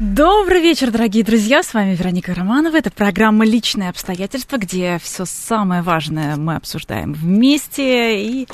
Добрый вечер, дорогие друзья. С вами Вероника Романова. Это программа «Личные обстоятельства», где все самое важное мы обсуждаем вместе. И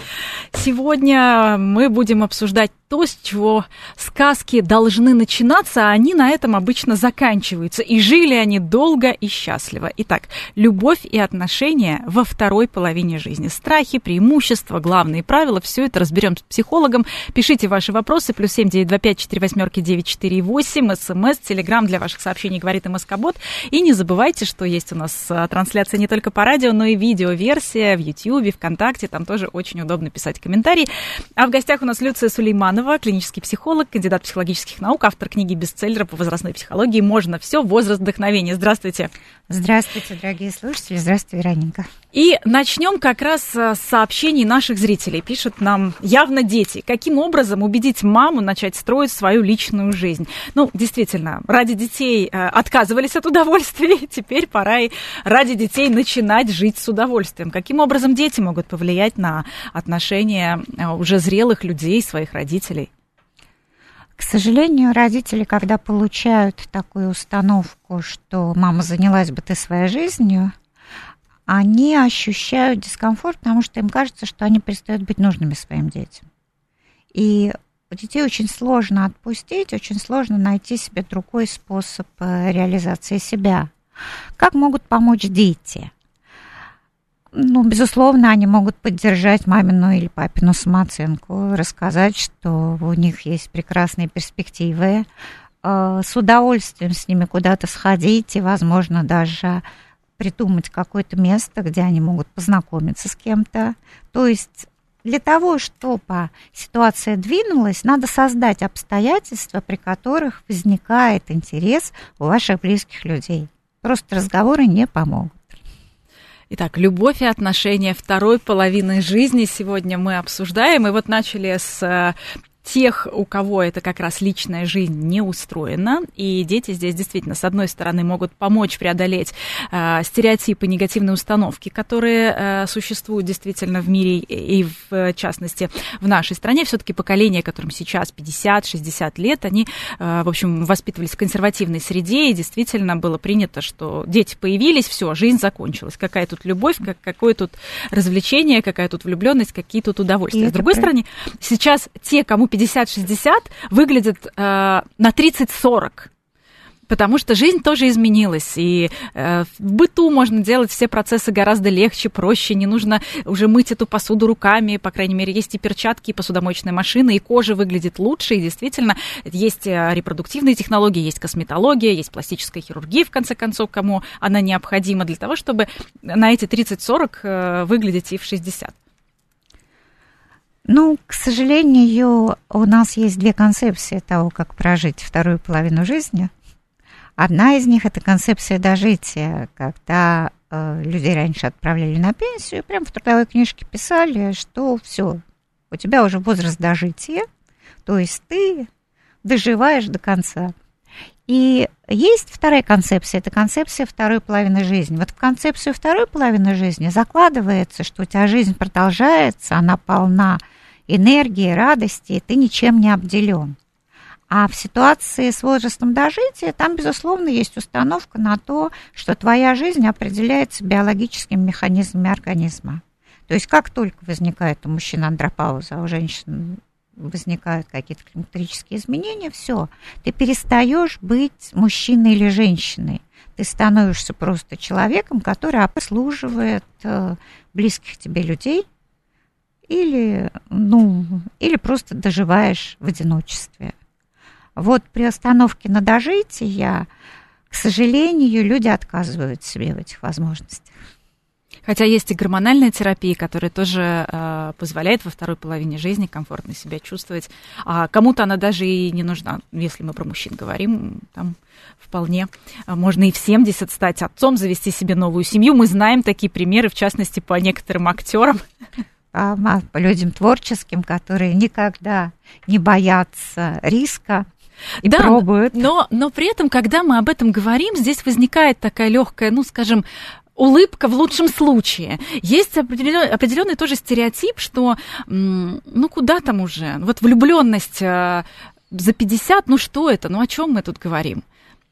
сегодня мы будем обсуждать то, с чего сказки должны начинаться, а они на этом обычно заканчиваются. И жили они долго и счастливо. Итак, любовь и отношения во второй половине жизни. Страхи, преимущества, главные правила. Все это разберем с психологом. Пишите ваши вопросы. Плюс семь девять два пять четыре восьмерки девять четыре восемь. СМС, Телеграм для ваших сообщений говорит МСК-бот. И не забывайте, что есть у нас а, трансляция не только по радио, но и видеоверсия в Ютьюбе, ВКонтакте. Там тоже очень удобно писать комментарии. А в гостях у нас Люция Сулейманова Романова, клинический психолог, кандидат психологических наук, автор книги бестселлера по возрастной психологии «Можно все. Возраст вдохновения». Здравствуйте. Здравствуйте, дорогие слушатели. Здравствуйте, Вероника. И начнем как раз с сообщений наших зрителей. Пишут нам явно дети. Каким образом убедить маму начать строить свою личную жизнь? Ну, действительно, ради детей э, отказывались от удовольствия, теперь пора и ради детей начинать жить с удовольствием. Каким образом дети могут повлиять на отношения э, уже зрелых людей, своих родителей? К сожалению, родители, когда получают такую установку, что мама занялась бы ты своей жизнью, они ощущают дискомфорт, потому что им кажется, что они перестают быть нужными своим детям. И детей очень сложно отпустить, очень сложно найти себе другой способ э, реализации себя. Как могут помочь дети? Ну, безусловно, они могут поддержать мамину или папину самооценку, рассказать, что у них есть прекрасные перспективы, э, с удовольствием с ними куда-то сходить и, возможно, даже придумать какое-то место, где они могут познакомиться с кем-то. То есть для того, чтобы ситуация двинулась, надо создать обстоятельства, при которых возникает интерес у ваших близких людей. Просто разговоры не помогут. Итак, любовь и отношения второй половины жизни сегодня мы обсуждаем. И вот начали с э, тех, у кого это как раз личная жизнь не устроена, и дети здесь действительно, с одной стороны, могут помочь преодолеть э, стереотипы, негативные установки, которые э, существуют действительно в мире и, в частности, в нашей стране. Все-таки поколение, которым сейчас 50-60 лет, они, э, в общем, воспитывались в консервативной среде, и действительно было принято, что дети появились, все, жизнь закончилась. Какая тут любовь, как, какое тут развлечение, какая тут влюбленность, какие тут удовольствия. И с другой стороны, сейчас те, кому 50-60 выглядят э, на 30-40 потому что жизнь тоже изменилась, и э, в быту можно делать все процессы гораздо легче, проще, не нужно уже мыть эту посуду руками, по крайней мере, есть и перчатки, и посудомоечная машина, и кожа выглядит лучше, и действительно есть э, репродуктивные технологии, есть косметология, есть пластическая хирургия, в конце концов, кому она необходима для того, чтобы на эти 30-40 э, выглядеть и в 60. Ну, к сожалению, у нас есть две концепции того, как прожить вторую половину жизни. Одна из них это концепция дожития, когда э, людей раньше отправляли на пенсию, и прямо в трудовой книжке писали, что все, у тебя уже возраст дожития, то есть ты доживаешь до конца. И есть вторая концепция, это концепция второй половины жизни. Вот в концепцию второй половины жизни закладывается, что у тебя жизнь продолжается, она полна энергии, радости, ты ничем не обделен. А в ситуации с возрастом дожития там, безусловно, есть установка на то, что твоя жизнь определяется биологическими механизмами организма. То есть как только возникает у мужчин андропауза, у женщин возникают какие-то климатические изменения, все, ты перестаешь быть мужчиной или женщиной. Ты становишься просто человеком, который обслуживает э, близких тебе людей, или, ну, или просто доживаешь в одиночестве. Вот при остановке на дожитие, к сожалению, люди отказывают себе в этих возможностях. Хотя есть и гормональная терапия, которая тоже э, позволяет во второй половине жизни комфортно себя чувствовать. А кому-то она даже и не нужна. Если мы про мужчин говорим, там вполне а, можно и в 70 стать отцом, завести себе новую семью. Мы знаем такие примеры, в частности, по некоторым актерам. По людям творческим, которые никогда не боятся риска и да, пробуют. Но, но при этом, когда мы об этом говорим, здесь возникает такая легкая, ну, скажем, улыбка в лучшем случае. Есть определенный, определенный тоже стереотип, что ну куда там уже? Вот влюбленность э, за 50, ну что это? Ну о чем мы тут говорим?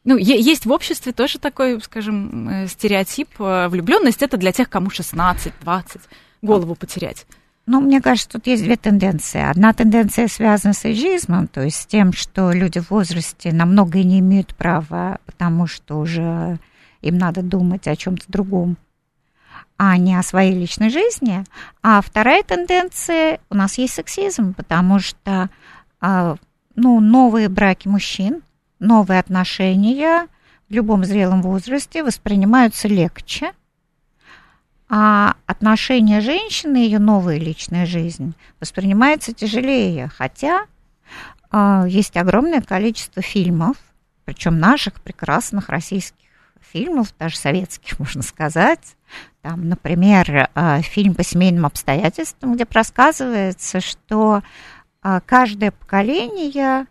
Ну, есть в обществе тоже такой, скажем, э, стереотип. Э, влюбленность это для тех, кому 16, 20, голову потерять. Ну, мне кажется, тут есть две тенденции. Одна тенденция связана с эйджизмом, то есть с тем, что люди в возрасте на многое не имеют права, потому что уже им надо думать о чем-то другом, а не о своей личной жизни. А вторая тенденция, у нас есть сексизм, потому что а, ну, новые браки мужчин, новые отношения в любом зрелом возрасте воспринимаются легче, а отношения женщины, ее новая личная жизнь, воспринимается тяжелее. Хотя э, есть огромное количество фильмов, причем наших прекрасных российских фильмов, даже советских, можно сказать. Там, например, э, фильм по семейным обстоятельствам, где рассказывается, что э, каждое поколение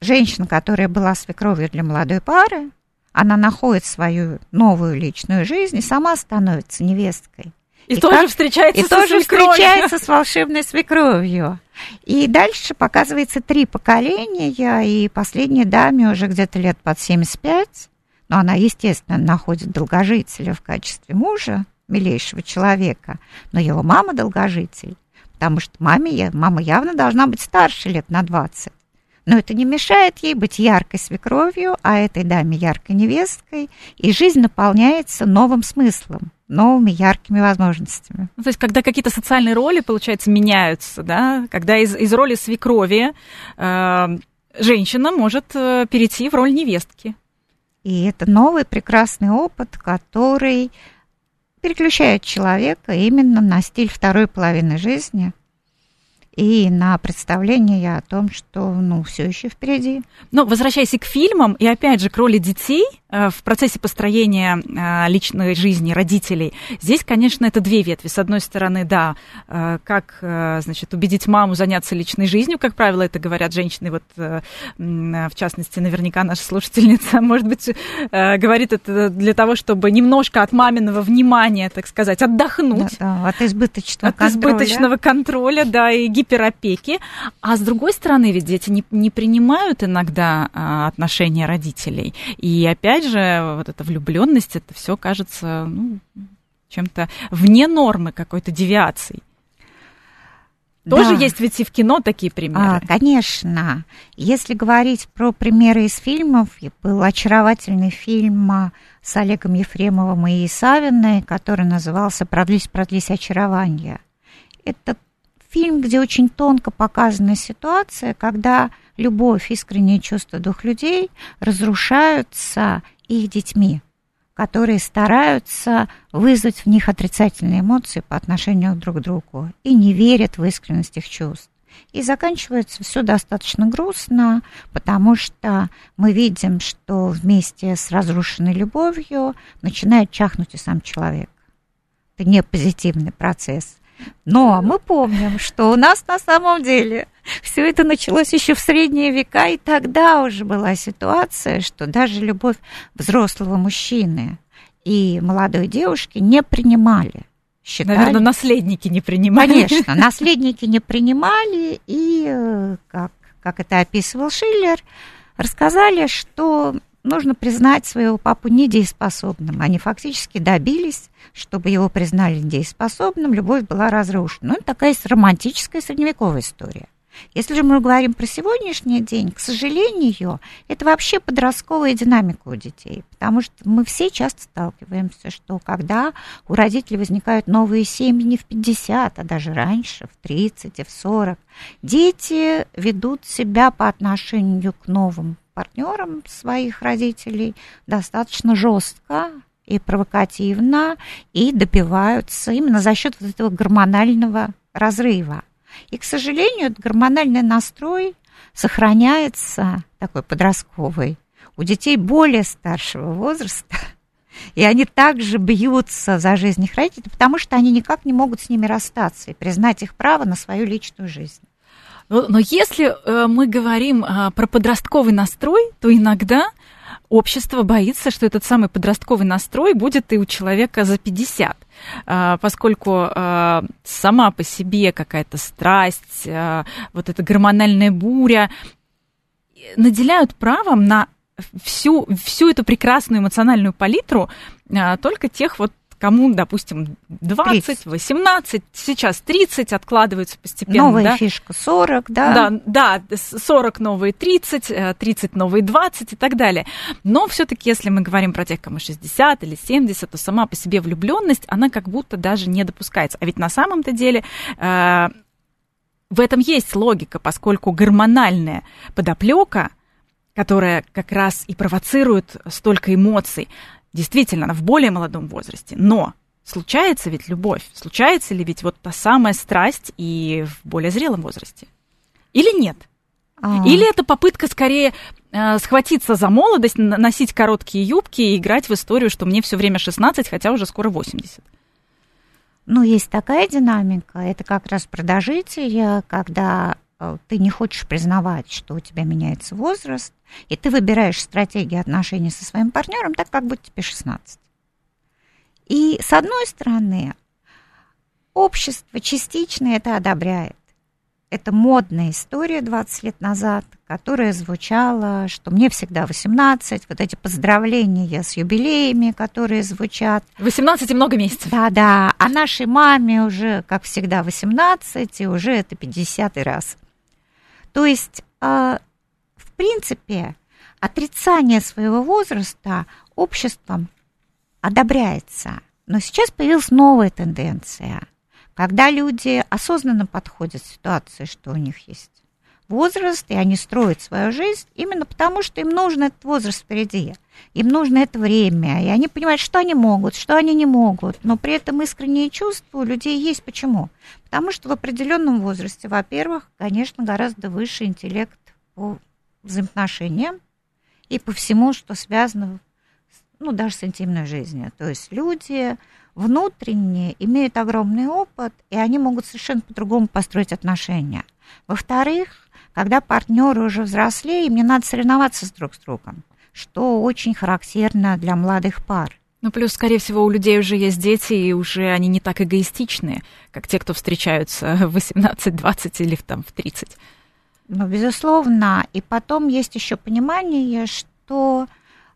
женщина, которая была свекровью для молодой пары, она находит свою новую личную жизнь и сама становится невесткой. И, и тоже как, встречается и со тоже свекровью. встречается с волшебной свекровью. И дальше показывается три поколения, и последней даме уже где-то лет под 75, но она, естественно, находит долгожителя в качестве мужа, милейшего человека, но его мама долгожитель, потому что маме, мама явно должна быть старше лет на 20. Но это не мешает ей быть яркой свекровью, а этой даме яркой невесткой, и жизнь наполняется новым смыслом новыми яркими возможностями. Ну, то есть, когда какие-то социальные роли, получается, меняются, да, когда из, из роли свекрови э, женщина может э, перейти в роль невестки. И это новый прекрасный опыт, который переключает человека именно на стиль второй половины жизни, и на представление о том, что ну, все еще впереди. Но возвращаясь к фильмам и опять же к роли детей в процессе построения э, личной жизни родителей, здесь, конечно, это две ветви. С одной стороны, да, э, как значит, убедить маму заняться личной жизнью, как правило, это говорят женщины, вот в частности, наверняка наша слушательница, может быть, говорит это для того, чтобы немножко от маминого внимания, так сказать, отдохнуть. Да, да, от избыточного от контроля. Избыточного контроля, да, и гиперопеки, а с другой стороны, ведь дети не, не принимают иногда отношения родителей. И опять же, вот эта влюбленность, это все кажется ну, чем-то вне нормы, какой-то девиацией. Тоже да. есть ведь и в кино такие примеры. А, конечно. Если говорить про примеры из фильмов, был очаровательный фильм а, с Олегом Ефремовым и Савиной, который назывался «Продлись, продлись очарование». Это фильм, где очень тонко показана ситуация, когда любовь, искренние чувства двух людей разрушаются их детьми, которые стараются вызвать в них отрицательные эмоции по отношению друг к другу и не верят в искренность их чувств. И заканчивается все достаточно грустно, потому что мы видим, что вместе с разрушенной любовью начинает чахнуть и сам человек. Это не позитивный процесс. Но мы помним, что у нас на самом деле все это началось еще в средние века, и тогда уже была ситуация, что даже любовь взрослого мужчины и молодой девушки не принимали. Считали, Наверное, наследники не принимали. Конечно, наследники не принимали, и, э, как, как это описывал Шиллер, рассказали, что нужно признать своего папу недееспособным. Они фактически добились, чтобы его признали недееспособным, любовь была разрушена. Ну, это такая романтическая средневековая история. Если же мы говорим про сегодняшний день, к сожалению, это вообще подростковая динамика у детей, потому что мы все часто сталкиваемся, что когда у родителей возникают новые семьи не в 50, а даже раньше, в 30 и в 40, дети ведут себя по отношению к новым партнерам своих родителей достаточно жестко и провокативно, и добиваются именно за счет вот этого гормонального разрыва. И, к сожалению, этот гормональный настрой сохраняется такой подростковый у детей более старшего возраста, И они также бьются за жизнь их родителей, потому что они никак не могут с ними расстаться и признать их право на свою личную жизнь. Но, но если э, мы говорим э, про подростковый настрой, то иногда общество боится, что этот самый подростковый настрой будет и у человека за 50, э, поскольку э, сама по себе какая-то страсть, э, вот эта гормональная буря наделяют правом на всю, всю эту прекрасную эмоциональную палитру а, только тех вот кому, допустим, 20, 30. 18, сейчас 30 откладываются постепенно. Новая да? фишка 40, да? Да, да, 40 новые 30, 30 э, новые 20 и так далее. Но все-таки, если мы говорим про тех, кому 60 или 70, то сама по себе влюбленность, она как будто даже не допускается. А ведь на самом-то деле э, в этом есть логика, поскольку гормональная подоплека которая как раз и провоцирует столько эмоций, действительно, она в более молодом возрасте. Но случается ведь любовь? Случается ли ведь вот та самая страсть и в более зрелом возрасте? Или нет? А. Или это попытка скорее э, схватиться за молодость, носить короткие юбки и играть в историю, что мне все время 16, хотя уже скоро 80? Ну, есть такая динамика. Это как раз про дожитие, когда ты не хочешь признавать, что у тебя меняется возраст, и ты выбираешь стратегию отношений со своим партнером так, как будто тебе 16. И с одной стороны, общество частично это одобряет. Это модная история 20 лет назад, которая звучала, что мне всегда 18, вот эти поздравления с юбилеями, которые звучат. 18 и много месяцев. Да-да, а нашей маме уже, как всегда, 18, и уже это 50 раз. То есть, а, в принципе, отрицание своего возраста обществом одобряется. Но сейчас появилась новая тенденция, когда люди осознанно подходят к ситуации, что у них есть возраст, и они строят свою жизнь именно потому, что им нужен этот возраст впереди. Им нужно это время, и они понимают, что они могут, что они не могут, но при этом искренние чувства у людей есть. Почему? Потому что в определенном возрасте, во-первых, конечно, гораздо выше интеллект по взаимоотношениям и по всему, что связано, ну, даже с интимной жизнью. То есть люди внутренне имеют огромный опыт, и они могут совершенно по-другому построить отношения. Во-вторых, когда партнеры уже взрослее, им не надо соревноваться с друг с другом, что очень характерно для молодых пар. Ну, плюс, скорее всего, у людей уже есть дети, и уже они не так эгоистичные, как те, кто встречаются в 18, 20 или там в 30. Ну, безусловно. И потом есть еще понимание, что,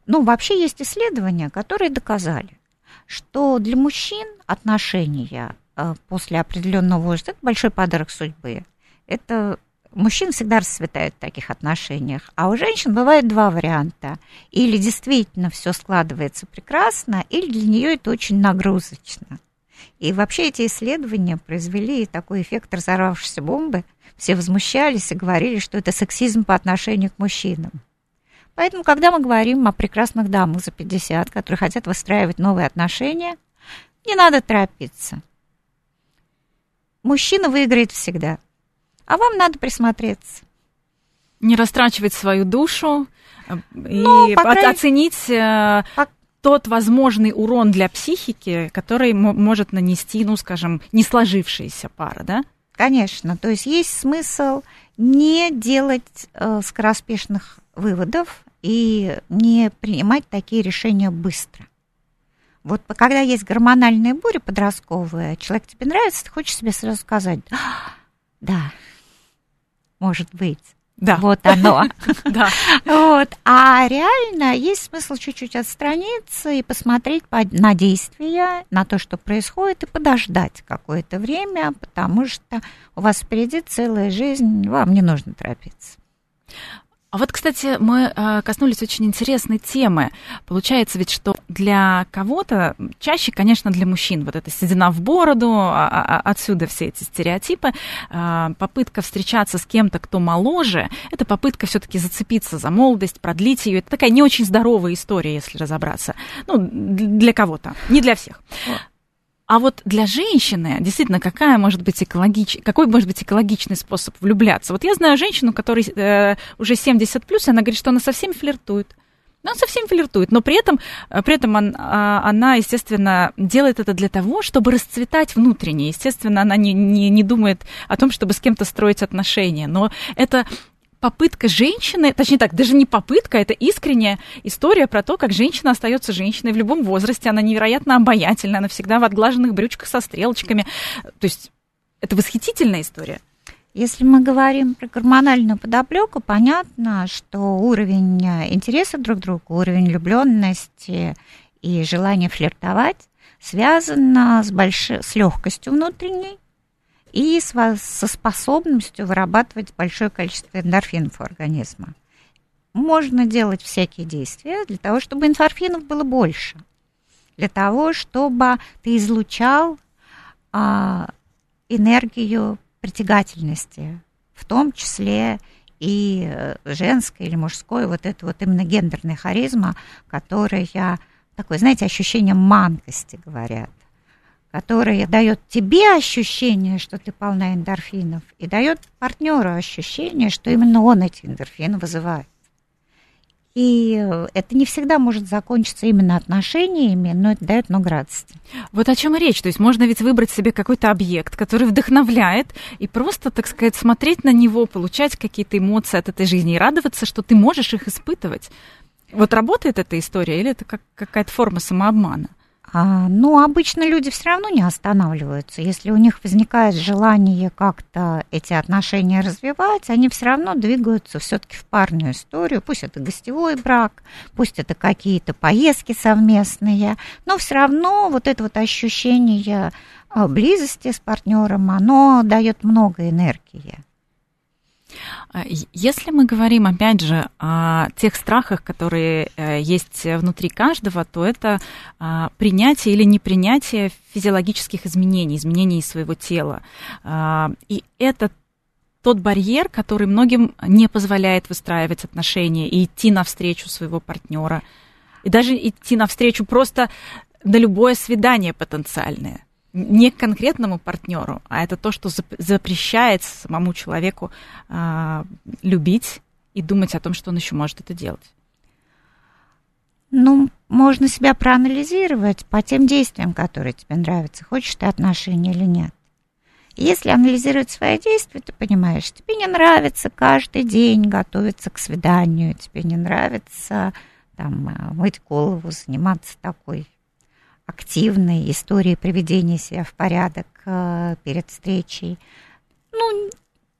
ну, вообще есть исследования, которые доказали, что для мужчин отношения э, после определенного возраста это большой подарок судьбы. Это мужчин всегда расцветают в таких отношениях, а у женщин бывает два варианта. Или действительно все складывается прекрасно, или для нее это очень нагрузочно. И вообще эти исследования произвели такой эффект разорвавшейся бомбы. Все возмущались и говорили, что это сексизм по отношению к мужчинам. Поэтому, когда мы говорим о прекрасных дамах за 50, которые хотят выстраивать новые отношения, не надо торопиться. Мужчина выиграет всегда – а вам надо присмотреться. Не растрачивать свою душу э, ну, и крайней... оценить э, по... тот возможный урон для психики, который может нанести, ну, скажем, не сложившаяся пара, да? Конечно. То есть есть смысл не делать э, скороспешных выводов и не принимать такие решения быстро. Вот когда есть гормональная буря подростковая, человек тебе нравится, ты хочешь себе сразу сказать, да, может быть. Да. Вот оно. Да. Вот. А реально есть смысл чуть-чуть отстраниться и посмотреть на действия, на то, что происходит, и подождать какое-то время, потому что у вас впереди целая жизнь, вам не нужно торопиться. А вот, кстати, мы э, коснулись очень интересной темы. Получается ведь, что для кого-то, чаще, конечно, для мужчин, вот эта седина в бороду, а, а, а, отсюда все эти стереотипы, попытка встречаться с кем-то, кто моложе, это попытка все-таки зацепиться за молодость, продлить ее. Это такая не очень здоровая история, если разобраться. Ну, для кого-то, не для всех. А вот для женщины, действительно, какая может быть экологич... какой может быть экологичный способ влюбляться? Вот я знаю женщину, которой э, уже 70 плюс, она говорит, что она со всеми флиртует. Ну, он со всеми флиртует, но при этом, э, при этом он, а, она, естественно, делает это для того, чтобы расцветать внутренне. Естественно, она не, не, не думает о том, чтобы с кем-то строить отношения. Но это попытка женщины, точнее так, даже не попытка, это искренняя история про то, как женщина остается женщиной в любом возрасте. Она невероятно обаятельна, она всегда в отглаженных брючках со стрелочками. То есть это восхитительная история. Если мы говорим про гормональную подоплеку, понятно, что уровень интереса друг к другу, уровень влюбленности и желание флиртовать связан с, больш... с легкостью внутренней и со способностью вырабатывать большое количество эндорфинов у организма. Можно делать всякие действия для того, чтобы эндорфинов было больше, для того, чтобы ты излучал а, энергию притягательности, в том числе и э, женской или мужской, вот это вот именно гендерная харизма, которая, такое, знаете, ощущение манкости, говорят, которая дает тебе ощущение, что ты полна эндорфинов, и дает партнеру ощущение, что именно он эти эндорфины вызывает. И это не всегда может закончиться именно отношениями, но это дает много радости. Вот о чем и речь. То есть можно ведь выбрать себе какой-то объект, который вдохновляет, и просто, так сказать, смотреть на него, получать какие-то эмоции от этой жизни и радоваться, что ты можешь их испытывать. Вот работает эта история или это как какая-то форма самообмана? А, ну, обычно люди все равно не останавливаются. Если у них возникает желание как-то эти отношения развивать, они все равно двигаются все-таки в парную историю. Пусть это гостевой брак, пусть это какие-то поездки совместные, но все равно вот это вот ощущение а, близости с партнером, оно дает много энергии. А, если мы говорим, опять же, о тех страхах, которые э, есть внутри каждого, то это а, принятие или непринятие физиологических изменений, изменений своего тела. А, и это тот барьер, который многим не позволяет выстраивать отношения и идти навстречу своего партнера. И даже идти навстречу просто на любое свидание потенциальное не к конкретному партнеру, а это то, что запрещает самому человеку а, любить и думать о том, что он еще может это делать. Ну, можно себя проанализировать по тем действиям, которые тебе нравятся, хочешь ты отношения или нет. Если анализировать свои действия, ты понимаешь, тебе не нравится каждый день готовиться к свиданию, тебе не нравится там, мыть голову, заниматься такой активной истории приведения себя в порядок э, перед встречей. Ну,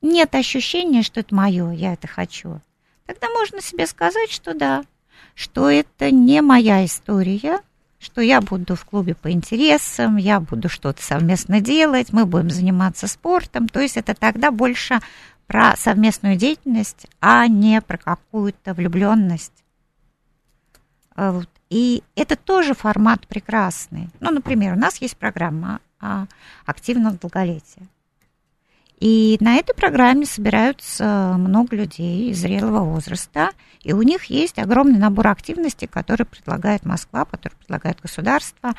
нет ощущения, что это мое, я это хочу. Тогда можно себе сказать, что да, что это не моя история, что я буду в клубе по интересам, я буду что-то совместно делать, мы будем заниматься спортом. То есть это тогда больше про совместную деятельность, а не про какую-то влюбленность. И это тоже формат прекрасный. Ну, например, у нас есть программа а, активного долголетия. И на этой программе собираются много людей зрелого возраста, и у них есть огромный набор активностей, которые предлагает Москва, которые предлагает государство.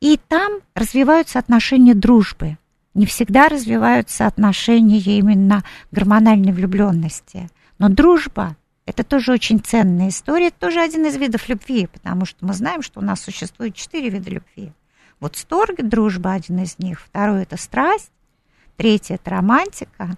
И там развиваются отношения дружбы. Не всегда развиваются отношения именно гормональной влюбленности. Но дружба это тоже очень ценная история, это тоже один из видов любви, потому что мы знаем, что у нас существует четыре вида любви. Вот сторг, дружба один из них, второй это страсть, третий это романтика.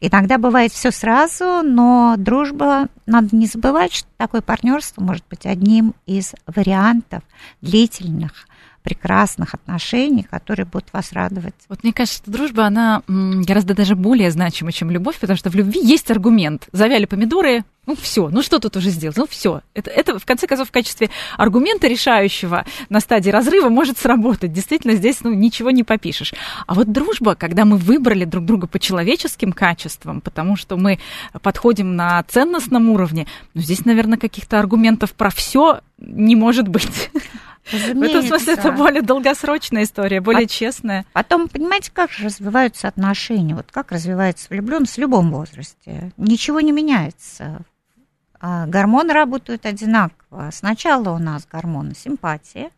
Иногда бывает все сразу, но дружба, надо не забывать, что такое партнерство может быть одним из вариантов длительных прекрасных отношений, которые будут вас радовать. Вот мне кажется, что дружба, она гораздо даже более значима, чем любовь, потому что в любви есть аргумент. Завяли помидоры, ну все, ну что тут уже сделать? Ну все. Это, это, в конце концов, в качестве аргумента решающего на стадии разрыва может сработать. Действительно, здесь ну, ничего не попишешь. А вот дружба, когда мы выбрали друг друга по человеческим качествам, потому что мы подходим на ценностном уровне, ну здесь, наверное, каких-то аргументов про все не может быть. Разумеется. В этом смысле это более долгосрочная история, более а честная. Потом, понимаете, как же развиваются отношения, вот как развивается влюбленность в любом возрасте. Ничего не меняется. А гормоны работают одинаково. Сначала у нас гормоны симпатии,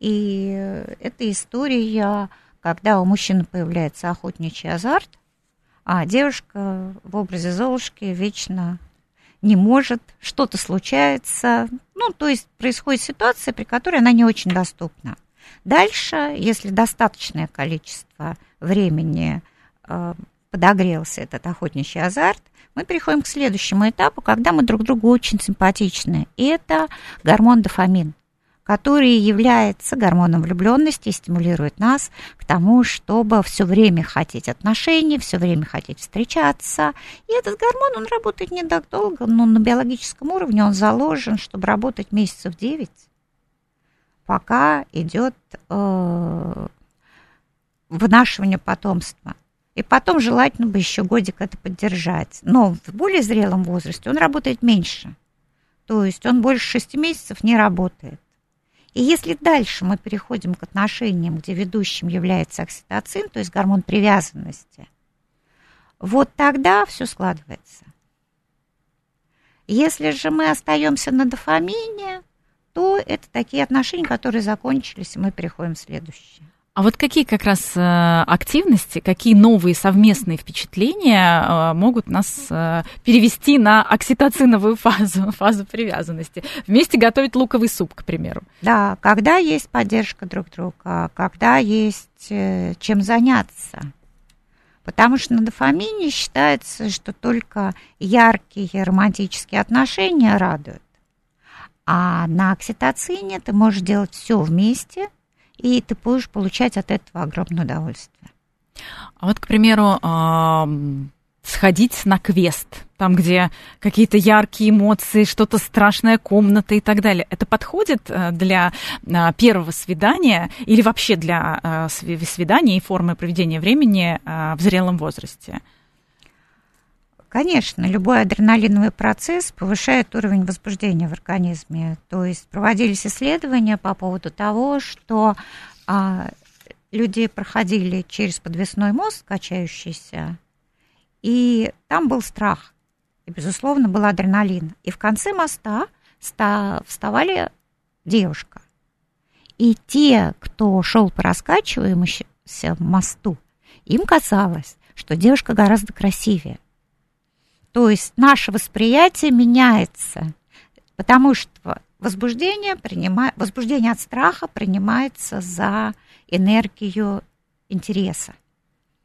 и это история, когда у мужчины появляется охотничий азарт, а девушка в образе Золушки вечно не может, что-то случается. Ну, то есть происходит ситуация, при которой она не очень доступна. Дальше, если достаточное количество времени э, подогрелся этот охотничий азарт, мы переходим к следующему этапу, когда мы друг другу очень симпатичны. И это гормон дофамин который является гормоном влюбленности и стимулирует нас к тому, чтобы все время хотеть отношений, все время хотеть встречаться. И этот гормон, он работает не так долго, но на биологическом уровне он заложен, чтобы работать месяцев 9, пока идет э, вынашивание потомства. И потом желательно бы еще годик это поддержать. Но в более зрелом возрасте он работает меньше. То есть он больше 6 месяцев не работает. И если дальше мы переходим к отношениям, где ведущим является окситоцин, то есть гормон привязанности, вот тогда все складывается. Если же мы остаемся на дофамине, то это такие отношения, которые закончились, и мы переходим в следующее. А вот какие как раз э, активности, какие новые совместные впечатления э, могут нас э, перевести на окситоциновую фазу, фазу привязанности? Вместе готовить луковый суп, к примеру. Да, когда есть поддержка друг друга, когда есть чем заняться. Потому что на дофамине считается, что только яркие романтические отношения радуют. А на окситоцине ты можешь делать все вместе – и ты будешь получать от этого огромное удовольствие. А вот, к примеру, сходить на квест, там, где какие-то яркие эмоции, что-то страшная комната и так далее. Это подходит э, для э, первого свидания или вообще для э, свидания и формы проведения времени в зрелом возрасте? Конечно, любой адреналиновый процесс повышает уровень возбуждения в организме. То есть проводились исследования по поводу того, что а, люди проходили через подвесной мост, качающийся, и там был страх. И, безусловно, был адреналин. И в конце моста вставали девушка. И те, кто шел по раскачиваемому мосту, им казалось, что девушка гораздо красивее. То есть наше восприятие меняется, потому что возбуждение, принимает, возбуждение от страха принимается за энергию интереса.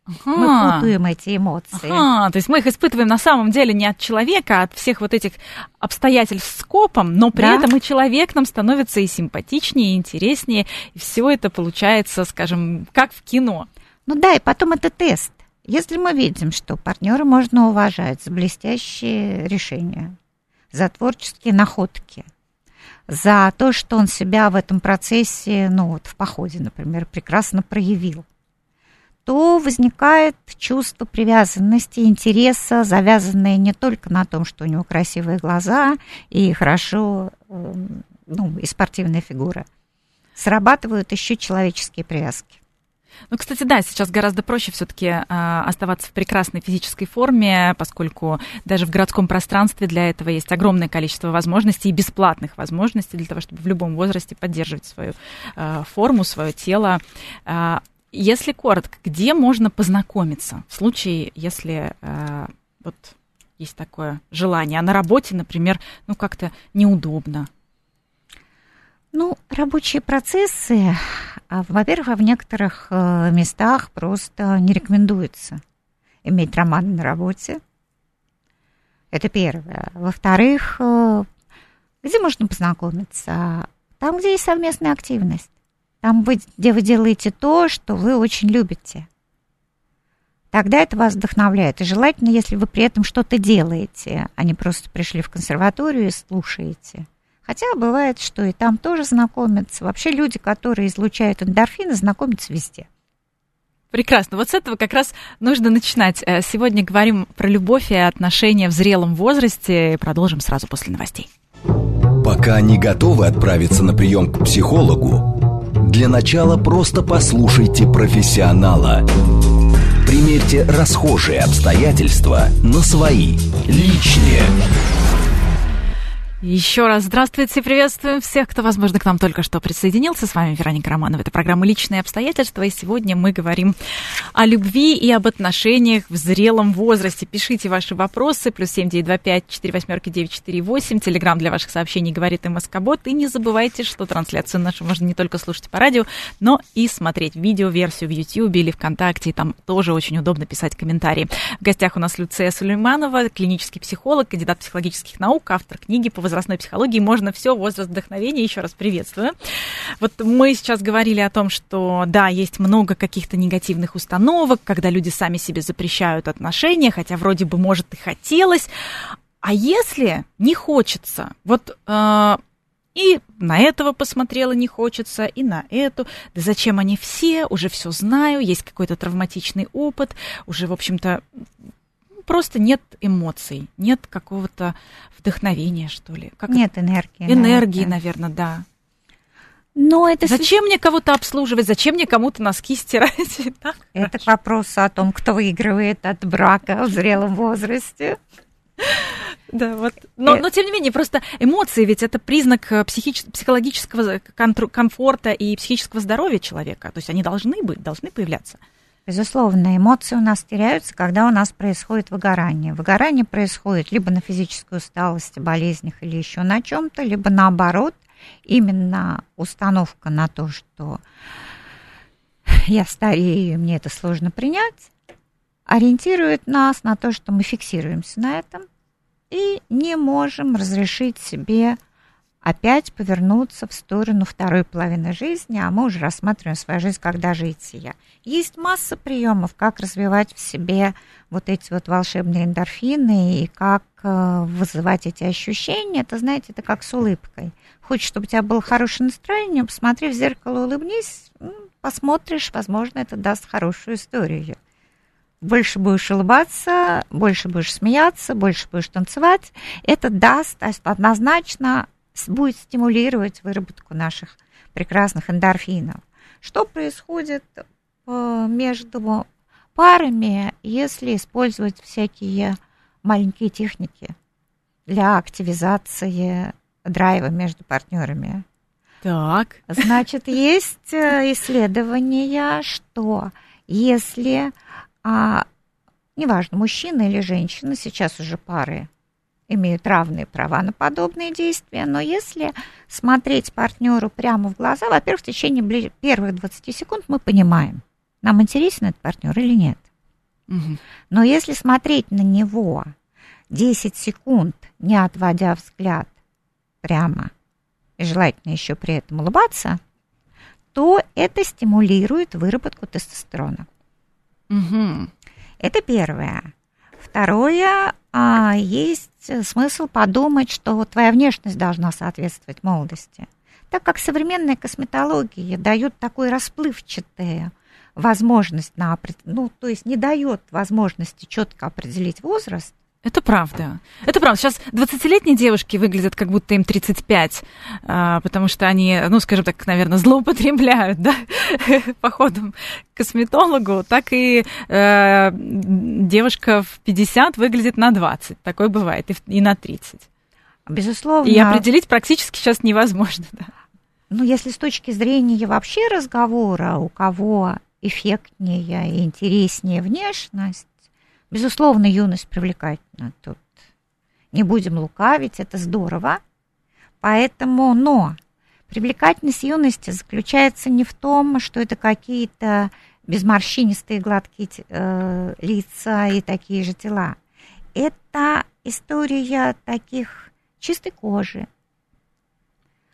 Ага. Мы путаем эти эмоции. Ага, то есть мы их испытываем на самом деле не от человека, а от всех вот этих обстоятельств скопом, но при да. этом и человек нам становится и симпатичнее, и интереснее, и все это получается, скажем, как в кино. Ну да, и потом это тест. Если мы видим, что партнера можно уважать за блестящие решения, за творческие находки, за то, что он себя в этом процессе, ну вот в походе, например, прекрасно проявил, то возникает чувство привязанности, интереса, завязанное не только на том, что у него красивые глаза и хорошо, эм, ну, и спортивная фигура. Срабатывают еще человеческие привязки. Ну, кстати, да, сейчас гораздо проще все-таки э, оставаться в прекрасной физической форме, поскольку даже в городском пространстве для этого есть огромное количество возможностей и бесплатных возможностей для того, чтобы в любом возрасте поддерживать свою э, форму, свое тело. Э, если коротко, где можно познакомиться в случае, если э, вот есть такое желание, а на работе, например, ну как-то неудобно? Ну, рабочие процессы, а, во-первых, в некоторых э, местах просто не рекомендуется иметь роман на работе. Это первое. Во-вторых, э, где можно познакомиться? Там, где есть совместная активность. Там, где вы делаете то, что вы очень любите. Тогда это вас вдохновляет. И желательно, если вы при этом что-то делаете, а не просто пришли в консерваторию и слушаете – Хотя бывает, что и там тоже знакомятся. Вообще люди, которые излучают эндорфины, знакомятся везде. Прекрасно. Вот с этого как раз нужно начинать. Э, сегодня говорим про любовь и отношения в зрелом возрасте. Продолжим сразу после новостей. Пока не готовы отправиться на прием к психологу, для начала просто послушайте профессионала. Примерьте расхожие обстоятельства на свои, личные. Еще раз здравствуйте, приветствуем всех, кто, возможно, к нам только что присоединился. С вами Вероника Романова. Это программа «Личные обстоятельства», и сегодня мы говорим о любви и об отношениях в зрелом возрасте. Пишите ваши вопросы, плюс семь девять два пять четыре восьмерки девять четыре восемь. Телеграмм для ваших сообщений говорит МСК-бот. И не забывайте, что трансляцию нашу можно не только слушать по радио, но и смотреть видео-версию в YouTube или ВКонтакте. И там тоже очень удобно писать комментарии. В гостях у нас Люция Сулейманова, клинический психолог, кандидат психологических наук, автор книги по возрастной психологии можно все, возраст вдохновения. Еще раз приветствую. Вот мы сейчас говорили о том, что да, есть много каких-то негативных установок, когда люди сами себе запрещают отношения, хотя вроде бы, может, и хотелось. А если не хочется, вот э, и на этого посмотрела не хочется, и на эту. Да зачем они все? Уже все знаю, есть какой-то травматичный опыт, уже, в общем-то, просто нет эмоций, нет какого-то вдохновения, что ли. Как нет это? энергии. Энергии, наверное, да. Но это зачем мне кого-то обслуживать, зачем мне кому-то носки стирать? Так, это вопрос о том, кто выигрывает от брака в зрелом возрасте. Да, вот. Но, э. но тем не менее, просто эмоции ведь это признак э, психич... психологического комфорта и психического здоровья человека. То есть они должны быть, должны появляться. Безусловно, эмоции у нас теряются, когда у нас происходит выгорание. Выгорание происходит либо на физической усталости, болезнях или еще на чем-то, либо наоборот, именно установка на то, что я старею, мне это сложно принять, ориентирует нас на то, что мы фиксируемся на этом и не можем разрешить себе опять повернуться в сторону второй половины жизни, а мы уже рассматриваем свою жизнь как дожитие. Есть масса приемов, как развивать в себе вот эти вот волшебные эндорфины и как э, вызывать эти ощущения. Это, знаете, это как с улыбкой. Хочешь, чтобы у тебя было хорошее настроение, посмотри в зеркало, улыбнись, посмотришь, возможно, это даст хорошую историю. Больше будешь улыбаться, больше будешь смеяться, больше будешь танцевать. Это даст однозначно будет стимулировать выработку наших прекрасных эндорфинов. Что происходит э, между парами, если использовать всякие маленькие техники для активизации драйва между партнерами? Так. Значит, есть э, исследования, что если, а, неважно, мужчина или женщина, сейчас уже пары имеют равные права на подобные действия, но если смотреть партнеру прямо в глаза, во-первых, в течение первых 20 секунд мы понимаем, нам интересен этот партнер или нет. Угу. Но если смотреть на него 10 секунд, не отводя взгляд прямо, и желательно еще при этом улыбаться, то это стимулирует выработку тестостерона. Угу. Это первое. Второе, а, есть смысл подумать, что твоя внешность должна соответствовать молодости. Так как современная косметология дает такой расплывчатую возможность на, ну, то есть не дает возможности четко определить возраст, это правда. Это правда. Сейчас 20-летние девушки выглядят, как будто им 35, а, потому что они, ну, скажем так, наверное, злоупотребляют, да, походом к косметологу, так и э, девушка в 50 выглядит на 20. Такое бывает, и, и на 30. Безусловно. И определить практически сейчас невозможно, да. Ну, если с точки зрения вообще разговора, у кого эффектнее и интереснее внешность, Безусловно, юность привлекательна. Тут не будем лукавить, это здорово. Поэтому, но привлекательность юности заключается не в том, что это какие-то безморщинистые гладкие э, лица и такие же тела. Это история таких чистой кожи,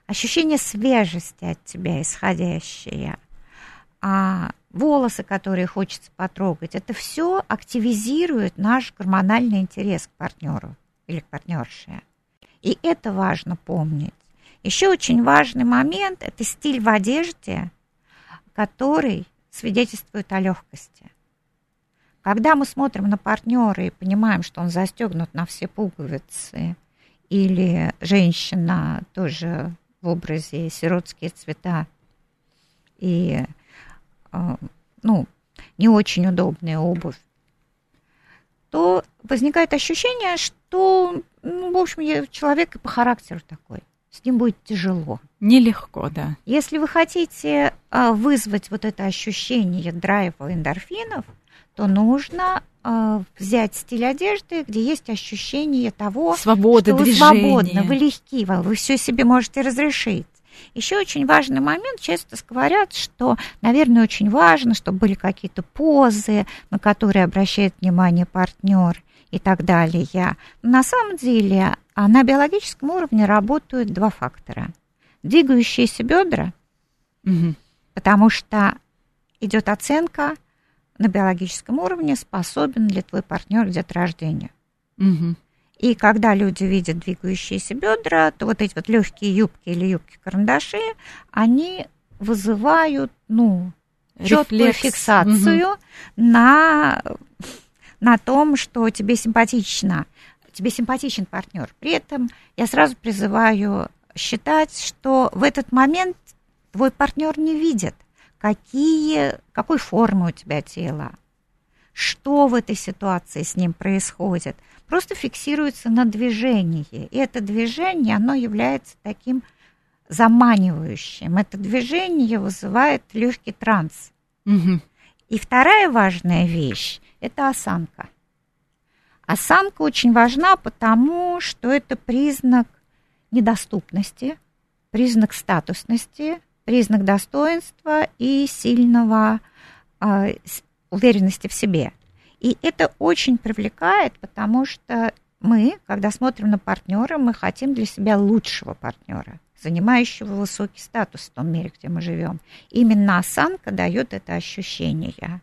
ощущение свежести от тебя исходящее, а, волосы, которые хочется потрогать, это все активизирует наш гормональный интерес к партнеру или к партнерше. И это важно помнить. Еще очень важный момент – это стиль в одежде, который свидетельствует о легкости. Когда мы смотрим на партнера и понимаем, что он застегнут на все пуговицы, или женщина тоже в образе сиротские цвета, и ну, не очень удобная обувь, то возникает ощущение, что, ну, в общем, человек и по характеру такой. С ним будет тяжело. Нелегко, да. Если вы хотите а, вызвать вот это ощущение драйва эндорфинов, то нужно э, взять стиль одежды, где есть ощущение того, Свобода, что вы движения. свободны, вы легки, вы все себе можете разрешить. Еще очень важный момент, часто говорят, что, наверное, очень важно, чтобы были какие-то позы, на которые обращает внимание партнер и так далее. На самом деле а на биологическом уровне работают два фактора. Двигающиеся бедра, угу. потому что идет оценка на биологическом уровне, способен ли твой партнер к деторождению. Угу. И когда люди видят двигающиеся бедра, то вот эти вот легкие юбки или юбки-карандаши, они вызывают, ну, четкую фиксацию угу. на, на том, что тебе симпатично, тебе симпатичен партнер. При этом я сразу призываю считать, что в этот момент твой партнер не видит, какие, какой формы у тебя тело, что в этой ситуации с ним происходит. Просто фиксируется на движении. И это движение, оно является таким заманивающим. Это движение вызывает легкий транс. Угу. И вторая важная вещь – это осанка. Осанка очень важна, потому что это признак недоступности, признак статусности, признак достоинства и сильного э, уверенности в себе. И это очень привлекает, потому что мы, когда смотрим на партнера, мы хотим для себя лучшего партнера, занимающего высокий статус в том мире, где мы живем. Именно осанка дает это ощущение.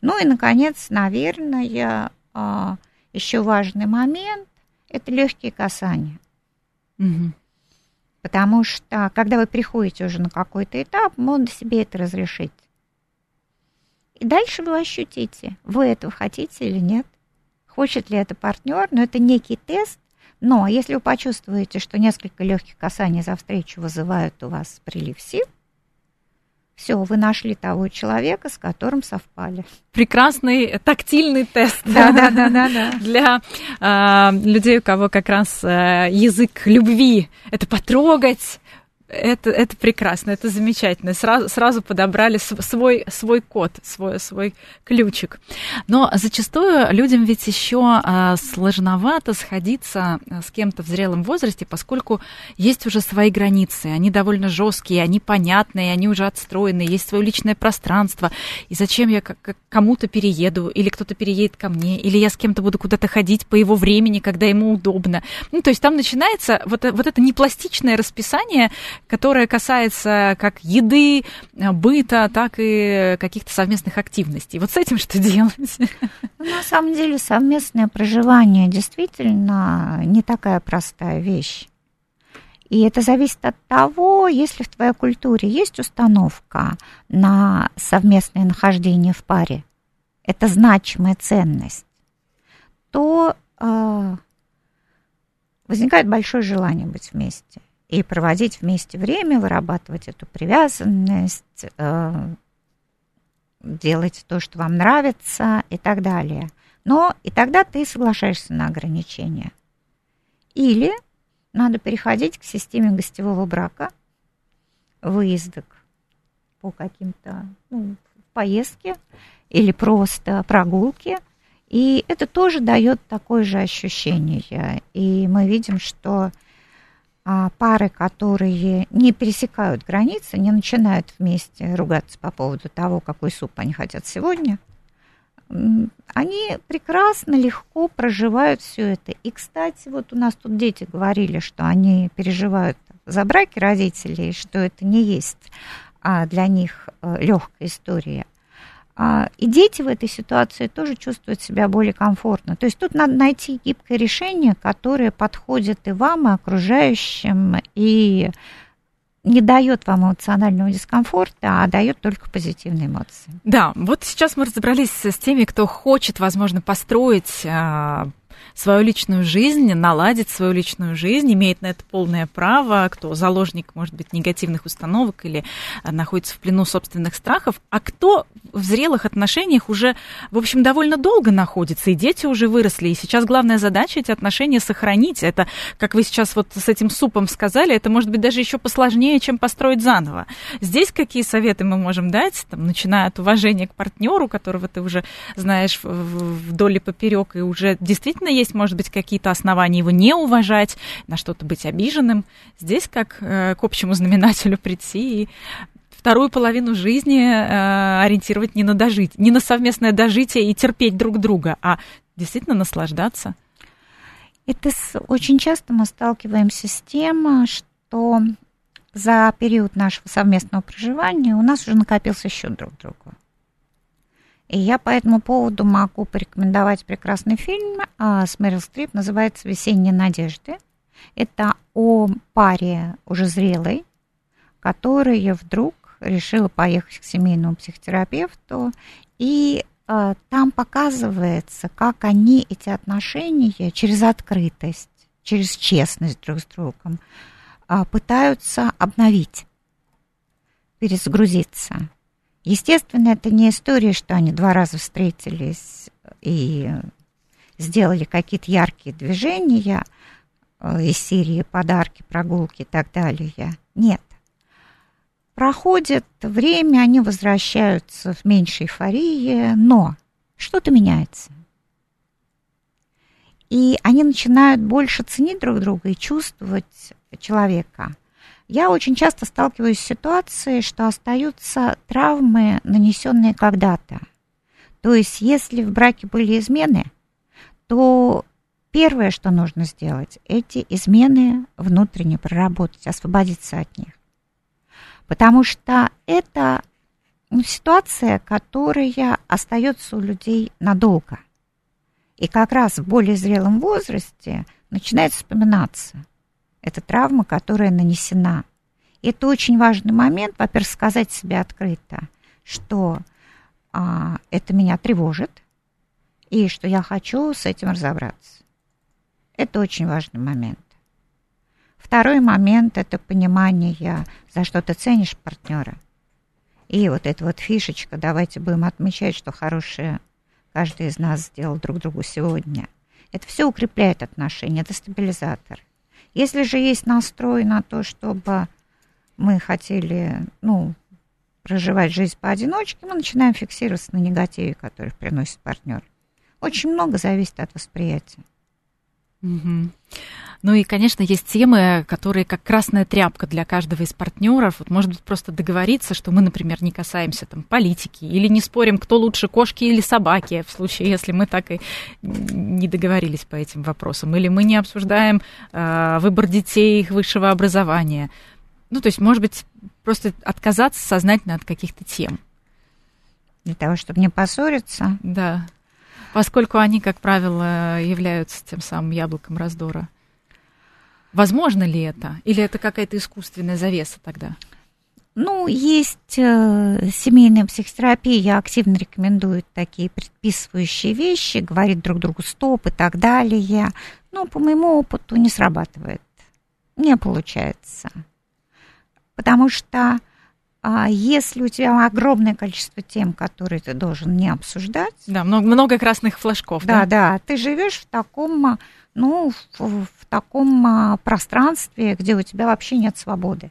Ну и, наконец, наверное, а, еще важный момент – это легкие касания. Угу. Потому что, когда вы приходите уже на какой-то этап, можно себе это разрешить. И дальше вы ощутите, вы этого хотите или нет. Хочет ли это партнер, но это некий тест. Но если вы почувствуете, что несколько легких касаний за встречу вызывают у вас прилив сил, все, вы нашли того человека, с которым совпали. Прекрасный тактильный тест. Да, да, да, да, да. Для э, людей, у кого как раз э, язык любви это потрогать, это, это прекрасно, это замечательно. Сразу, сразу подобрали свой, свой код, свой, свой ключик. Но зачастую людям ведь еще а, сложновато сходиться а, с кем-то в зрелом возрасте, поскольку есть уже свои границы. Они довольно жесткие, они понятные, они уже отстроены, есть свое личное пространство. И зачем я кому-то перееду, или кто-то переедет ко мне, или я с кем-то буду куда-то ходить по его времени, когда ему удобно. Ну, то есть там начинается вот, вот это непластичное расписание, которая касается как еды, быта, так и каких-то совместных активностей. Вот с этим что делать? Ну, на самом деле совместное проживание действительно не такая простая вещь. И это зависит от того, если в твоей культуре есть установка на совместное нахождение в паре, это значимая ценность, то э, возникает большое желание быть вместе и проводить вместе время, вырабатывать эту привязанность, э, делать то, что вам нравится и так далее. Но и тогда ты соглашаешься на ограничения. Или надо переходить к системе гостевого брака, выездок по каким-то ну, поездке или просто прогулки. И это тоже дает такое же ощущение. И мы видим, что пары, которые не пересекают границы, не начинают вместе ругаться по поводу того, какой суп они хотят сегодня, они прекрасно, легко проживают все это. И, кстати, вот у нас тут дети говорили, что они переживают за браки родителей, что это не есть а, для них э, легкая история. А, и дети в этой ситуации тоже чувствуют себя более комфортно. То есть тут надо найти гибкое решение, которое подходит и вам, и окружающим, и не дает вам эмоционального дискомфорта, а дает только позитивные эмоции. Да, вот сейчас мы разобрались с теми, кто хочет, возможно, построить а, свою личную жизнь, наладить свою личную жизнь, имеет на это полное право, кто заложник, может быть, негативных установок или э, находится в плену собственных страхов, а кто в зрелых отношениях уже, в общем, довольно долго находится, и дети уже выросли, и сейчас главная задача эти отношения сохранить. Это, как вы сейчас вот с этим супом сказали, это может быть даже еще посложнее, чем построить заново. Здесь какие советы мы можем дать, там, начиная от уважения к партнеру, которого ты уже знаешь вдоль и поперек, и уже действительно есть, может быть, какие-то основания его не уважать, на что-то быть обиженным. Здесь как э, к общему знаменателю прийти и вторую половину жизни э, ориентировать не на дожить, не на совместное дожитие и терпеть друг друга, а действительно наслаждаться. Это с, очень часто мы сталкиваемся с тем, что за период нашего совместного проживания у нас уже накопился счет друг другу. И я по этому поводу могу порекомендовать прекрасный фильм а, с Мэрил Стрип, называется «Весенние надежды». Это о паре уже зрелой, которая вдруг решила поехать к семейному психотерапевту, и а, там показывается, как они эти отношения через открытость, через честность друг с другом а, пытаются обновить, перезагрузиться. Естественно, это не история, что они два раза встретились и сделали какие-то яркие движения э, из серии подарки, прогулки и так далее. Нет. Проходит время, они возвращаются в меньшей эйфории, но что-то меняется. И они начинают больше ценить друг друга и чувствовать человека. Я очень часто сталкиваюсь с ситуацией, что остаются травмы, нанесенные когда-то. То есть, если в браке были измены, то первое, что нужно сделать, эти измены внутренне проработать, освободиться от них. Потому что это ну, ситуация, которая остается у людей надолго. И как раз в более зрелом возрасте начинает вспоминаться – это травма, которая нанесена. Это очень важный момент, во-первых, сказать себе открыто, что а, это меня тревожит, и что я хочу с этим разобраться. Это очень важный момент. Второй момент – это понимание, за что ты ценишь партнера. И вот эта вот фишечка, давайте будем отмечать, что хорошее каждый из нас сделал друг другу сегодня. Это все укрепляет отношения, это стабилизатор. Если же есть настрой на то, чтобы мы хотели, ну, проживать жизнь поодиночке, мы начинаем фиксироваться на негативе, который приносит партнер. Очень много зависит от восприятия. Угу. Ну и, конечно, есть темы, которые как красная тряпка для каждого из партнеров. Вот, может быть, просто договориться, что мы, например, не касаемся там политики или не спорим, кто лучше, кошки или собаки, в случае, если мы так и не договорились по этим вопросам. Или мы не обсуждаем э, выбор детей, их высшего образования. Ну, то есть, может быть, просто отказаться сознательно от каких-то тем. Для того, чтобы не поссориться. Да поскольку они, как правило, являются тем самым яблоком раздора. Возможно ли это? Или это какая-то искусственная завеса тогда? Ну, есть э, семейная психотерапия, я активно рекомендую такие предписывающие вещи, говорить друг другу стоп и так далее. Но по моему опыту не срабатывает, не получается. Потому что а если у тебя огромное количество тем, которые ты должен не обсуждать. Да, много, много красных флажков. Да, да, да. Ты живешь в таком, ну, в, в таком а, пространстве, где у тебя вообще нет свободы.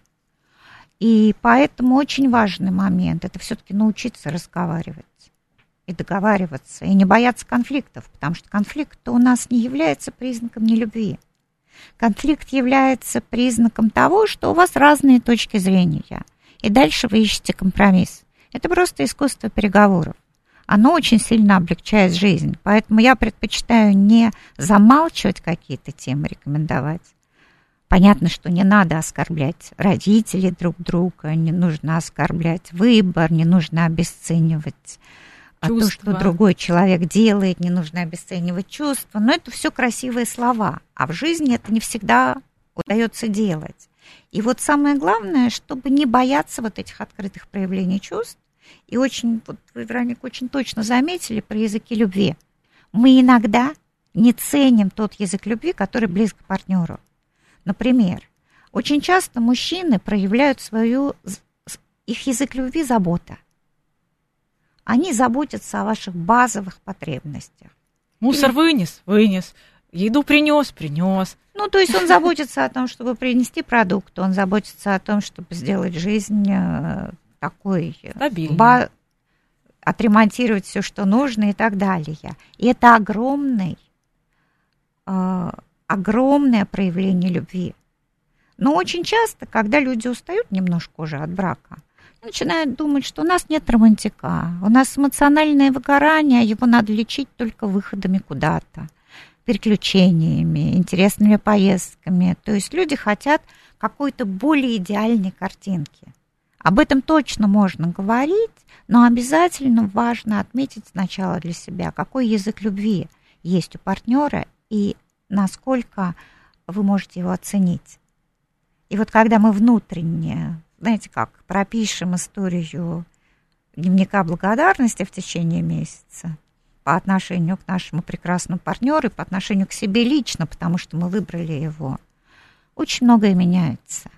И поэтому очень важный момент это все-таки научиться разговаривать и договариваться, и не бояться конфликтов, потому что конфликт у нас не является признаком нелюбви. Конфликт является признаком того, что у вас разные точки зрения – и дальше вы ищете компромисс. Это просто искусство переговоров. Оно очень сильно облегчает жизнь. Поэтому я предпочитаю не замалчивать какие-то темы, рекомендовать. Понятно, что не надо оскорблять родителей друг друга, не нужно оскорблять выбор, не нужно обесценивать чувства. то, что другой человек делает, не нужно обесценивать чувства. Но это все красивые слова. А в жизни это не всегда удается делать. И вот самое главное, чтобы не бояться вот этих открытых проявлений чувств. И очень, вот вы, Вероника, очень точно заметили про языки любви. Мы иногда не ценим тот язык любви, который близок к партнеру. Например, очень часто мужчины проявляют свою, их язык любви – забота. Они заботятся о ваших базовых потребностях. Мусор вынес, вынес. Еду принес, принес. Ну, то есть он заботится о том, чтобы принести продукт, он заботится о том, чтобы сделать жизнь э, такой... Э. Ба- отремонтировать все, что нужно и так далее. И это огромный, э, огромное проявление любви. Но очень часто, когда люди устают немножко уже от брака, начинают думать, что у нас нет романтика, у нас эмоциональное выгорание, его надо лечить только выходами куда-то, переключениями, интересными поездками. То есть люди хотят какой-то более идеальной картинки. Об этом точно можно говорить, но обязательно важно отметить сначала для себя, какой язык любви есть у партнера и насколько вы можете его оценить. И вот когда мы внутренне, знаете как, пропишем историю дневника благодарности в течение месяца по отношению к нашему прекрасному партнеру и по отношению к себе лично, потому что мы выбрали его, очень многое меняется.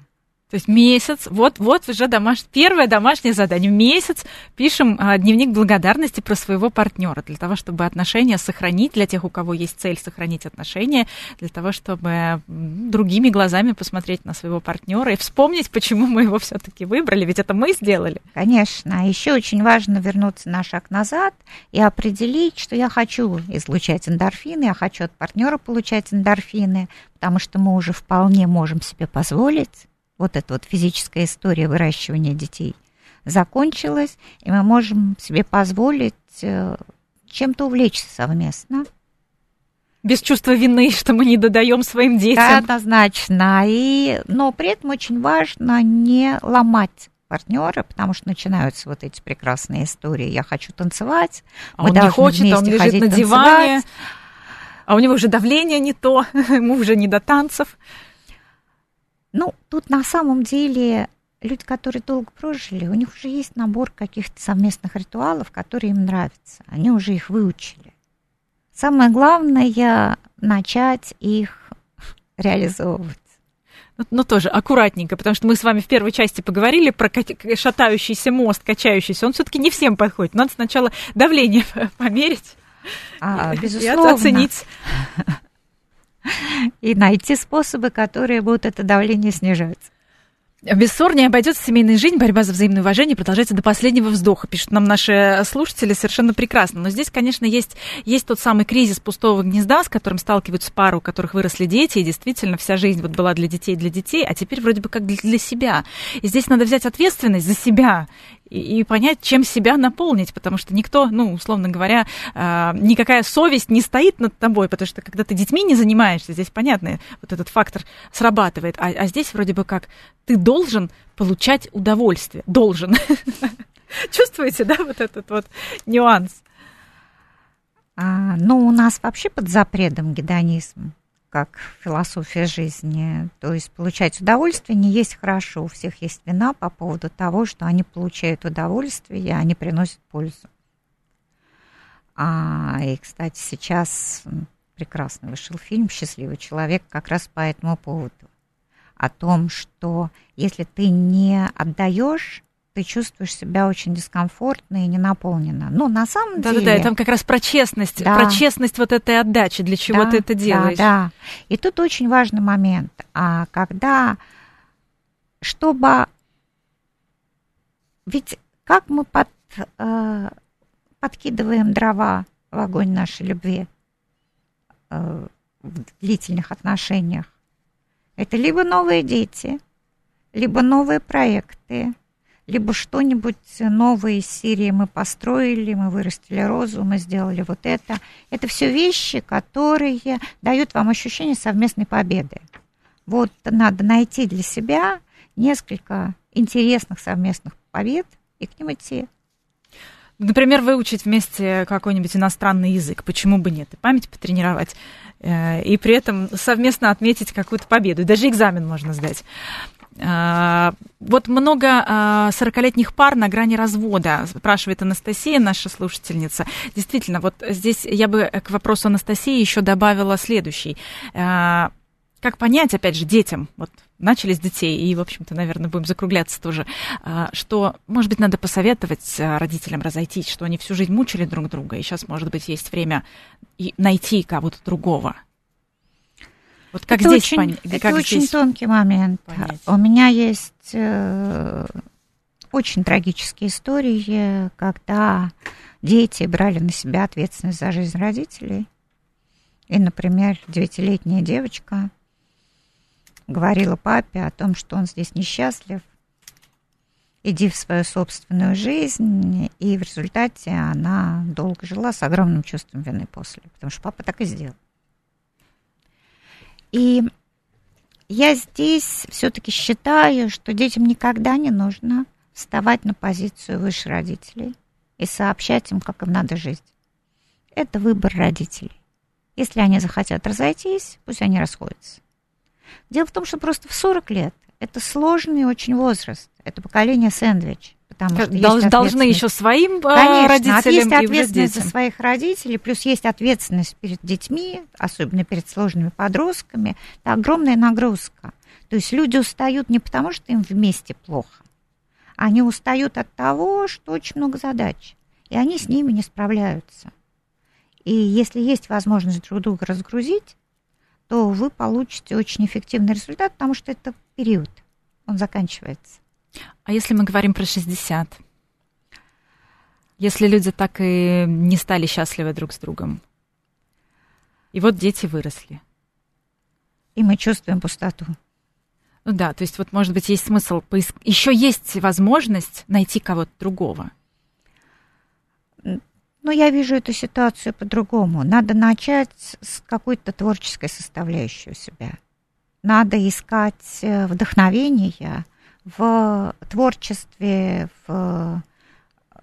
То есть месяц, вот, вот уже домаш... первое домашнее задание. Месяц пишем а, дневник благодарности про своего партнера для того, чтобы отношения сохранить, для тех, у кого есть цель сохранить отношения, для того, чтобы другими глазами посмотреть на своего партнера и вспомнить, почему мы его все-таки выбрали, ведь это мы сделали. Конечно, а еще очень важно вернуться на шаг назад и определить, что я хочу излучать эндорфины, я хочу от партнера получать эндорфины, потому что мы уже вполне можем себе позволить вот эта вот физическая история выращивания детей закончилась, и мы можем себе позволить э, чем-то увлечься совместно. Без чувства вины, что мы не додаем своим детям. Да, однозначно. И, но при этом очень важно не ломать партнера, потому что начинаются вот эти прекрасные истории. Я хочу танцевать, а мы он не хочет, а он лежит на диване, а у него уже давление не то, ему уже не до танцев. Ну, тут на самом деле люди, которые долго прожили, у них уже есть набор каких-то совместных ритуалов, которые им нравятся. Они уже их выучили. Самое главное начать их реализовывать. Но, но тоже аккуратненько, потому что мы с вами в первой части поговорили про шатающийся мост, качающийся. Он все-таки не всем подходит. Надо сначала давление померить а, безусловно. и оценить и найти способы, которые будут это давление снижать. Без ссор не обойдется семейная жизнь, борьба за взаимное уважение продолжается до последнего вздоха, пишут нам наши слушатели совершенно прекрасно. Но здесь, конечно, есть, есть тот самый кризис пустого гнезда, с которым сталкиваются пары, у которых выросли дети, и действительно вся жизнь вот была для детей, для детей, а теперь вроде бы как для, себя. И здесь надо взять ответственность за себя и, и понять, чем себя наполнить, потому что никто, ну, условно говоря, э, никакая совесть не стоит над тобой, потому что когда ты детьми не занимаешься, здесь понятно, вот этот фактор срабатывает, а, а здесь вроде бы как ты должен получать удовольствие, должен. Чувствуете, да, вот этот вот нюанс? А, ну, у нас вообще под запретом гедонизм как философия жизни. То есть получать удовольствие не есть хорошо. У всех есть вина по поводу того, что они получают удовольствие, и они приносят пользу. А, и, кстати, сейчас прекрасно вышел фильм «Счастливый человек» как раз по этому поводу. О том, что если ты не отдаешь ты чувствуешь себя очень дискомфортно и ненаполненно. Ну, на самом да, деле... Да-да-да, там как раз про честность, да. про честность вот этой отдачи, для чего да, ты это делаешь. Да, да. И тут очень важный момент. А когда, чтобы... Ведь как мы под, э, подкидываем дрова в огонь нашей любви э, в длительных отношениях? Это либо новые дети, либо новые проекты, либо что-нибудь новое из серии мы построили, мы вырастили розу, мы сделали вот это. Это все вещи, которые дают вам ощущение совместной победы. Вот надо найти для себя несколько интересных совместных побед и к ним идти. Например, выучить вместе какой-нибудь иностранный язык. Почему бы нет? И память потренировать. Э, и при этом совместно отметить какую-то победу. Даже экзамен можно сдать. А, вот много 40-летних пар на грани развода, спрашивает Анастасия, наша слушательница. Действительно, вот здесь я бы к вопросу Анастасии еще добавила следующий. Как понять, опять же, детям, вот начали с детей, и, в общем-то, наверное, будем закругляться тоже, что, может быть, надо посоветовать родителям разойтись, что они всю жизнь мучили друг друга, и сейчас, может быть, есть время найти кого-то другого. Вот как это здесь очень, пон... Это как очень здесь тонкий момент. Понять? У меня есть э, очень трагические истории, когда дети брали на себя ответственность за жизнь родителей. И, например, девятилетняя девочка говорила папе о том, что он здесь несчастлив, иди в свою собственную жизнь, и в результате она долго жила с огромным чувством вины после, потому что папа так и сделал. И я здесь все-таки считаю, что детям никогда не нужно вставать на позицию выше родителей и сообщать им, как им надо жить. Это выбор родителей. Если они захотят разойтись, пусть они расходятся. Дело в том, что просто в 40 лет это сложный очень возраст. Это поколение сэндвич. Потому что Долж, должны еще своим э, Конечно, родителям есть ответственность за своих родителей, плюс есть ответственность перед детьми, особенно перед сложными подростками. Это огромная нагрузка. То есть люди устают не потому, что им вместе плохо, они устают от того, что очень много задач, и они с ними не справляются. И если есть возможность друг друга разгрузить, то вы получите очень эффективный результат, потому что это период, он заканчивается. А если мы говорим про 60? Если люди так и не стали счастливы друг с другом? И вот дети выросли. И мы чувствуем пустоту. Ну да, то есть вот, может быть, есть смысл, поиск... еще есть возможность найти кого-то другого. Но я вижу эту ситуацию по-другому. Надо начать с какой-то творческой составляющей у себя. Надо искать э, вдохновение в творчестве, в,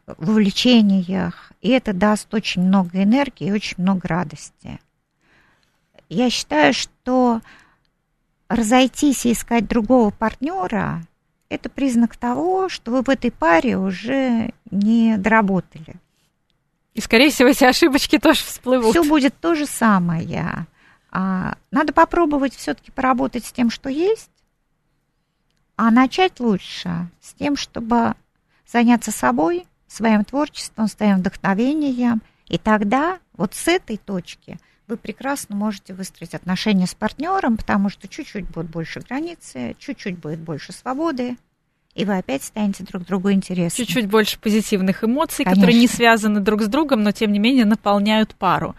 в увлечениях. И это даст очень много энергии и очень много радости. Я считаю, что разойтись и искать другого партнера – это признак того, что вы в этой паре уже не доработали – и, скорее всего, эти ошибочки тоже всплывут. Все будет то же самое. А, надо попробовать все-таки поработать с тем, что есть, а начать лучше с тем, чтобы заняться собой, своим творчеством, своим вдохновением. И тогда вот с этой точки вы прекрасно можете выстроить отношения с партнером, потому что чуть-чуть будет больше границы, чуть-чуть будет больше свободы, и вы опять станете друг другу интересны. Чуть-чуть больше позитивных эмоций, Конечно. которые не связаны друг с другом, но тем не менее наполняют пару.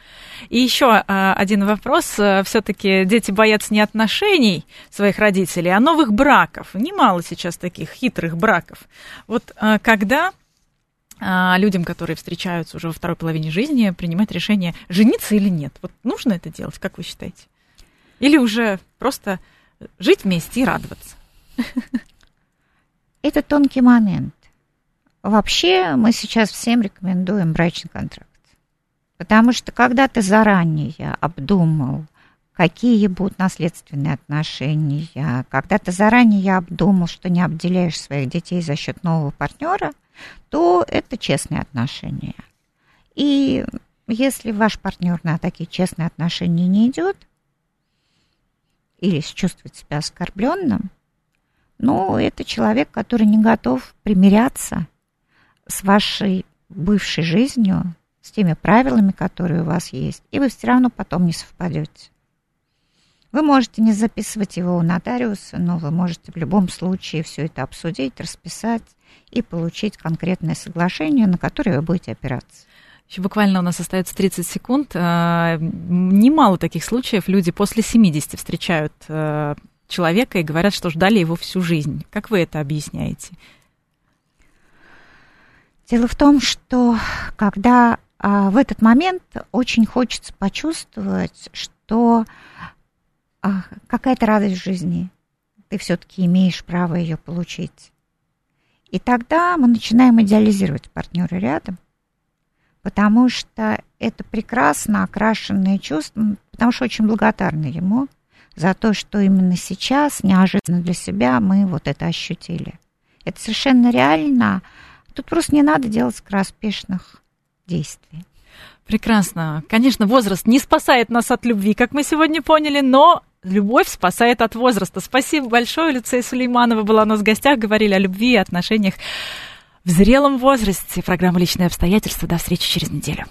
И еще а, один вопрос. А, Все-таки дети боятся не отношений своих родителей, а новых браков. Немало сейчас таких хитрых браков. Вот а, когда людям, которые встречаются уже во второй половине жизни, принимать решение, жениться или нет. Вот нужно это делать, как вы считаете? Или уже просто жить вместе и радоваться? Это тонкий момент. Вообще мы сейчас всем рекомендуем брачный контракт. Потому что когда ты заранее обдумал, какие будут наследственные отношения, когда ты заранее обдумал, что не обделяешь своих детей за счет нового партнера, то это честные отношения. И если ваш партнер на такие честные отношения не идет, или чувствует себя оскорбленным, ну, это человек, который не готов примиряться с вашей бывшей жизнью, с теми правилами, которые у вас есть, и вы все равно потом не совпадете. Вы можете не записывать его у нотариуса, но вы можете в любом случае все это обсудить, расписать и получить конкретное соглашение, на которое вы будете опираться. Еще буквально у нас остается 30 секунд. А, немало таких случаев люди после 70 встречают а, человека и говорят, что ждали его всю жизнь. Как вы это объясняете? Дело в том, что когда а, в этот момент очень хочется почувствовать, что а, какая-то радость в жизни, ты все-таки имеешь право ее получить. И тогда мы начинаем идеализировать партнера рядом, потому что это прекрасно окрашенные чувства, потому что очень благодарны ему – за то, что именно сейчас, неожиданно для себя, мы вот это ощутили. Это совершенно реально. Тут просто не надо делать скороспешных действий. Прекрасно. Конечно, возраст не спасает нас от любви, как мы сегодня поняли, но любовь спасает от возраста. Спасибо большое, Люция Сулейманова была у нас в гостях, говорили о любви и отношениях в зрелом возрасте. Программа «Личные обстоятельства». До встречи через неделю.